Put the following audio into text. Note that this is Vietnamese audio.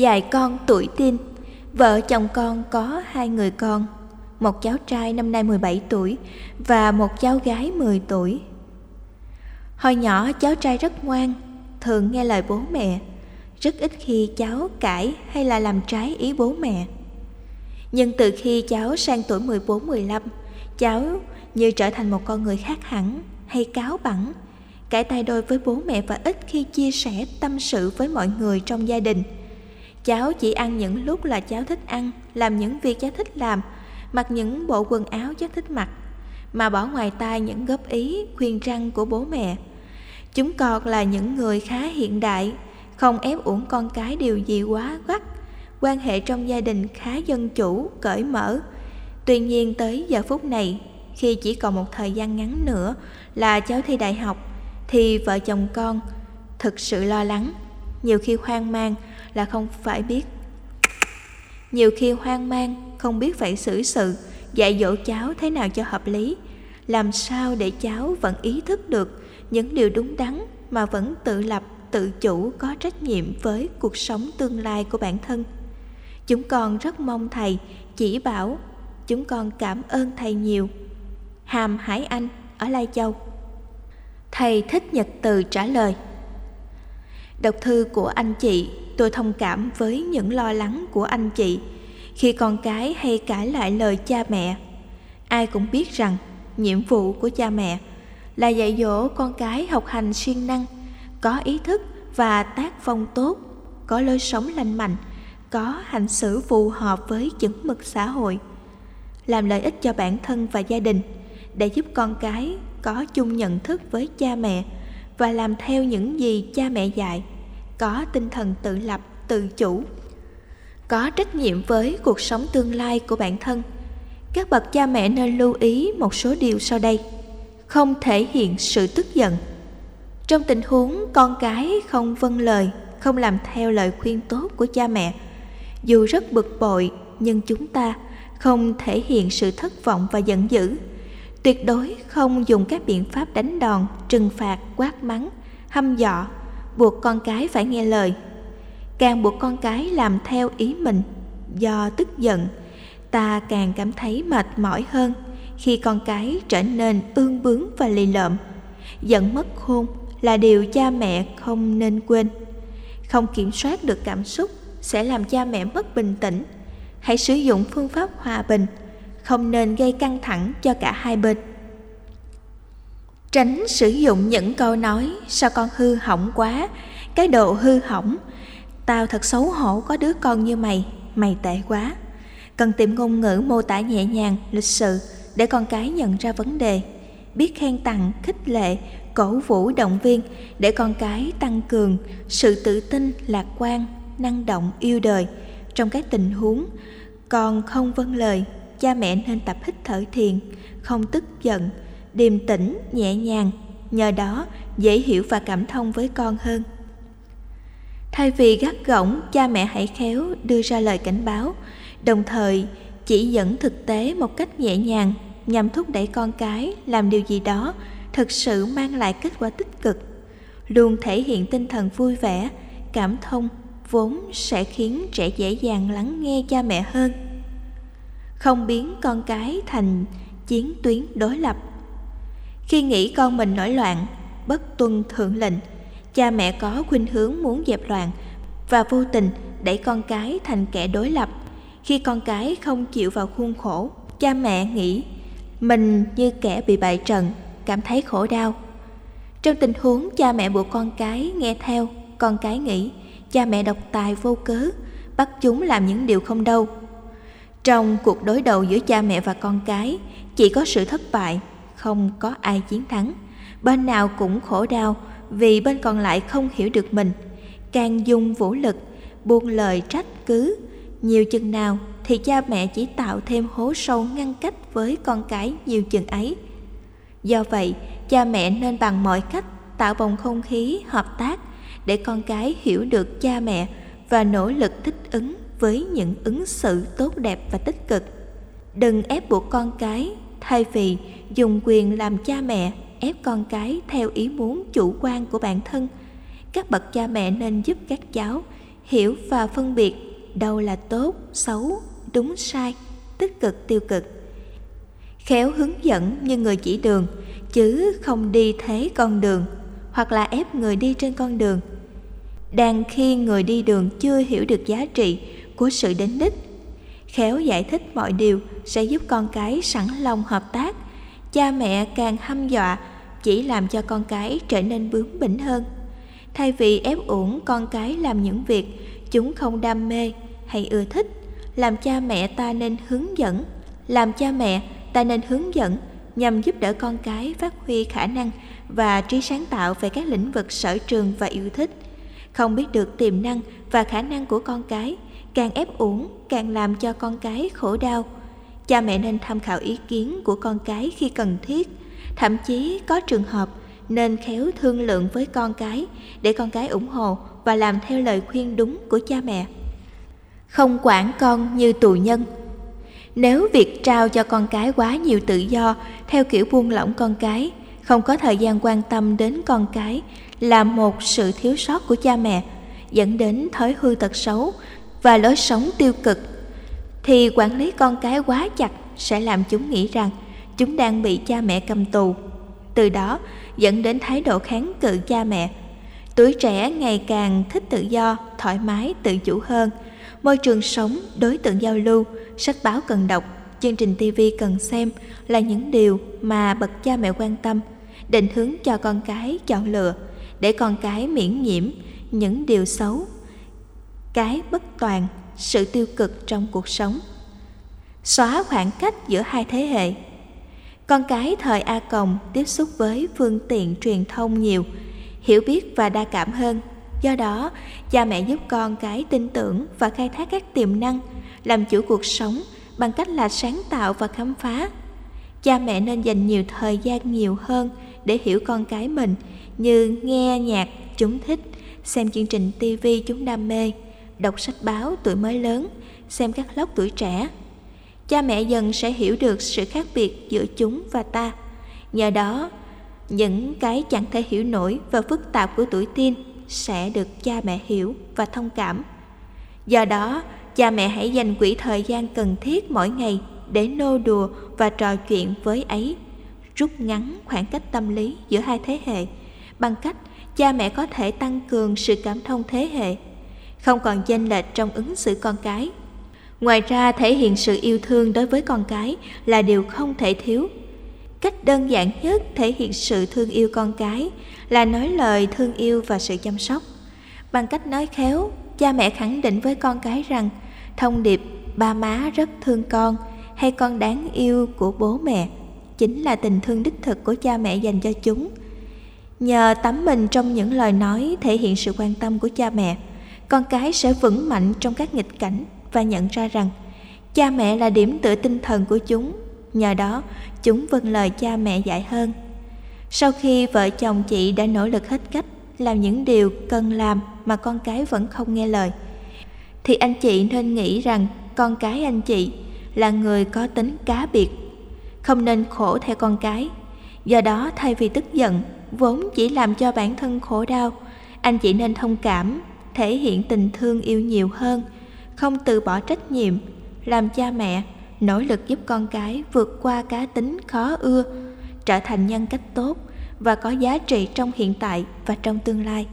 dài con tuổi tin Vợ chồng con có hai người con, Một cháu trai năm nay 17 tuổi Và một cháu gái 10 tuổi. Hồi nhỏ, cháu trai rất ngoan, Thường nghe lời bố mẹ, Rất ít khi cháu cãi hay là làm trái ý bố mẹ. Nhưng từ khi cháu sang tuổi 14-15 Cháu như trở thành một con người khác hẳn Hay cáo bẳn Cãi tay đôi với bố mẹ và ít khi chia sẻ tâm sự với mọi người trong gia đình. Cháu chỉ ăn những lúc là cháu thích ăn Làm những việc cháu thích làm Mặc những bộ quần áo cháu thích mặc Mà bỏ ngoài tai những góp ý, khuyên răng của bố mẹ. Chúng con là những người khá hiện đại Không ép uổng con cái điều gì quá gắt. Quan hệ trong gia đình khá dân chủ, cởi mở. Tuy nhiên tới giờ phút này Khi chỉ còn một thời gian ngắn nữa là cháu thi đại học Thì vợ chồng con thực sự lo lắng. Nhiều khi hoang mang là không phải biết. Nhiều khi hoang mang không biết phải xử sự Dạy dỗ cháu thế nào cho hợp lý. Làm sao để cháu vẫn ý thức được những điều đúng đắn Mà vẫn tự lập, tự chủ có trách nhiệm với cuộc sống tương lai của bản thân? Chúng con rất mong thầy chỉ bảo Chúng con cảm ơn thầy nhiều. Hàm Hải Anh ở Lai Châu. Thầy thích nhật từ trả lời Đọc thư của anh chị, tôi thông cảm với những lo lắng của anh chị. Khi con cái hay cãi lại lời cha mẹ, ai cũng biết rằng nhiệm vụ của cha mẹ là dạy dỗ con cái học hành siêng năng, có ý thức và tác phong tốt, có lối sống lành mạnh, có hành xử phù hợp với chuẩn mực xã hội. Làm lợi ích cho bản thân và gia đình, để giúp con cái có chung nhận thức với cha mẹ và làm theo những gì cha mẹ dạy, có tinh thần tự lập, tự chủ, có trách nhiệm với cuộc sống tương lai của bản thân. Các bậc cha mẹ nên lưu ý một số điều sau đây. Không thể hiện sự tức giận. Trong tình huống con cái không vâng lời, không làm theo lời khuyên tốt của cha mẹ, dù rất bực bội, nhưng chúng ta không thể hiện sự thất vọng và giận dữ tuyệt đối không dùng các biện pháp đánh đòn, trừng phạt, quát mắng, hăm dọa buộc con cái phải nghe lời. Càng buộc con cái làm theo ý mình, do tức giận, ta càng cảm thấy mệt mỏi hơn khi con cái trở nên ương bướng và lì lợm. Giận mất khôn là điều cha mẹ không nên quên. Không kiểm soát được cảm xúc sẽ làm cha mẹ mất bình tĩnh. Hãy sử dụng phương pháp hòa bình không nên gây căng thẳng cho cả hai bên. Tránh sử dụng những câu nói, sao con hư hỏng quá, cái độ hư hỏng, tao thật xấu hổ, có đứa con như mày mày tệ quá. Cần tìm ngôn ngữ mô tả nhẹ nhàng, lịch sự để con cái nhận ra vấn đề, biết khen tặng, khích lệ, cổ vũ động viên để con cái tăng cường sự tự tin, lạc quan, năng động, yêu đời trong các tình huống còn không vâng lời cha mẹ nên tập hít thở thiền, không tức giận, điềm tĩnh, nhẹ nhàng, nhờ đó dễ hiểu và cảm thông với con hơn. Thay vì gắt gỏng, cha mẹ hãy khéo đưa ra lời cảnh báo, đồng thời chỉ dẫn thực tế một cách nhẹ nhàng, nhằm thúc đẩy con cái làm điều gì đó thực sự mang lại kết quả tích cực, luôn thể hiện tinh thần vui vẻ, cảm thông vốn sẽ khiến trẻ dễ dàng lắng nghe cha mẹ hơn không biến con cái thành chiến tuyến đối lập. Khi nghĩ con mình nổi loạn, bất tuân thượng lệnh, cha mẹ có khuynh hướng muốn dẹp loạn và vô tình đẩy con cái thành kẻ đối lập. Khi con cái không chịu vào khuôn khổ, cha mẹ nghĩ mình như kẻ bị bại trận, cảm thấy khổ đau. Trong tình huống cha mẹ buộc con cái nghe theo, con cái nghĩ, cha mẹ độc tài vô cớ, bắt chúng làm những điều không đâu trong cuộc đối đầu giữa cha mẹ và con cái, chỉ có sự thất bại, không có ai chiến thắng. Bên nào cũng khổ đau vì bên còn lại không hiểu được mình. Càng dùng vũ lực, buông lời trách cứ, nhiều chừng nào thì cha mẹ chỉ tạo thêm hố sâu ngăn cách với con cái nhiều chừng ấy. Do vậy, cha mẹ nên bằng mọi cách tạo bầu không khí hợp tác để con cái hiểu được cha mẹ và nỗ lực thích ứng với những ứng xử tốt đẹp và tích cực. Đừng ép buộc con cái, thay vì dùng quyền làm cha mẹ, ép con cái theo ý muốn chủ quan của bản thân. Các bậc cha mẹ nên giúp các cháu hiểu và phân biệt đâu là tốt, xấu, đúng, sai, tích cực, tiêu cực. Khéo hướng dẫn như người chỉ đường, chứ không đi thế con đường, hoặc là ép người đi trên con đường. Đang khi người đi đường chưa hiểu được giá trị của sự đến đích. Khéo giải thích mọi điều sẽ giúp con cái sẵn lòng hợp tác. Cha mẹ càng hăm dọa, chỉ làm cho con cái trở nên bướng bỉnh hơn. Thay vì ép uổng con cái làm những việc chúng không đam mê hay ưa thích, làm cha mẹ ta nên hướng dẫn, làm cha mẹ ta nên hướng dẫn nhằm giúp đỡ con cái phát huy khả năng và trí sáng tạo về các lĩnh vực sở trường và yêu thích. Không biết được tiềm năng và khả năng của con cái càng ép uổng, càng làm cho con cái khổ đau. Cha mẹ nên tham khảo ý kiến của con cái khi cần thiết. Thậm chí có trường hợp nên khéo thương lượng với con cái để con cái ủng hộ và làm theo lời khuyên đúng của cha mẹ. Không quản con như tù nhân. Nếu việc trao cho con cái quá nhiều tự do theo kiểu buông lỏng con cái, không có thời gian quan tâm đến con cái là một sự thiếu sót của cha mẹ, dẫn đến thói hư tật xấu và lối sống tiêu cực, thì quản lý con cái quá chặt sẽ làm chúng nghĩ rằng chúng đang bị cha mẹ cầm tù. Từ đó, dẫn đến thái độ kháng cự cha mẹ. Tuổi trẻ ngày càng thích tự do, thoải mái, tự chủ hơn. Môi trường sống đối tượng giao lưu, sách báo cần đọc, chương trình tv cần xem là những điều mà bậc cha mẹ quan tâm, định hướng cho con cái chọn lựa để con cái miễn nhiễm những điều xấu cái bất toàn, sự tiêu cực trong cuộc sống. Xóa khoảng cách giữa hai thế hệ. Con cái thời a còng tiếp xúc với phương tiện truyền thông nhiều, hiểu biết và đa cảm hơn. Do đó, cha mẹ giúp con cái tin tưởng và khai thác các tiềm năng, làm chủ cuộc sống bằng cách là sáng tạo và khám phá. Cha mẹ nên dành nhiều thời gian nhiều hơn để hiểu con cái mình, như nghe nhạc, chúng thích, xem chương trình tv chúng đam mê đọc sách báo tuổi mới lớn, xem các lóc tuổi trẻ. Cha mẹ dần sẽ hiểu được sự khác biệt giữa chúng và ta. Nhờ đó, những cái chẳng thể hiểu nổi và phức tạp của tuổi teen sẽ được cha mẹ hiểu và thông cảm. Do đó, cha mẹ hãy dành quỹ thời gian cần thiết mỗi ngày để nô đùa và trò chuyện với ấy, rút ngắn khoảng cách tâm lý giữa hai thế hệ. Bằng cách, cha mẹ có thể tăng cường sự cảm thông thế hệ không còn chênh lệch trong ứng xử con cái. Ngoài ra, thể hiện sự yêu thương đối với con cái là điều không thể thiếu. Cách đơn giản nhất thể hiện sự thương yêu con cái là nói lời thương yêu và sự chăm sóc. Bằng cách nói khéo, cha mẹ khẳng định với con cái rằng thông điệp ba má rất thương con hay con đáng yêu của bố mẹ chính là tình thương đích thực của cha mẹ dành cho chúng. Nhờ tắm mình trong những lời nói thể hiện sự quan tâm của cha mẹ con cái sẽ vững mạnh trong các nghịch cảnh và nhận ra rằng cha mẹ là điểm tựa tinh thần của chúng. Nhờ đó, chúng vâng lời cha mẹ dạy hơn. Sau khi vợ chồng chị đã nỗ lực hết cách làm những điều cần làm mà con cái vẫn không nghe lời, thì anh chị nên nghĩ rằng con cái anh chị là người có tính cá biệt, không nên khổ theo con cái. Do đó, thay vì tức giận, vốn chỉ làm cho bản thân khổ đau, anh chị nên thông cảm thể hiện tình thương yêu nhiều hơn, không từ bỏ trách nhiệm, làm cha mẹ, nỗ lực giúp con cái vượt qua cá tính khó ưa, trở thành nhân cách tốt và có giá trị trong hiện tại và trong tương lai.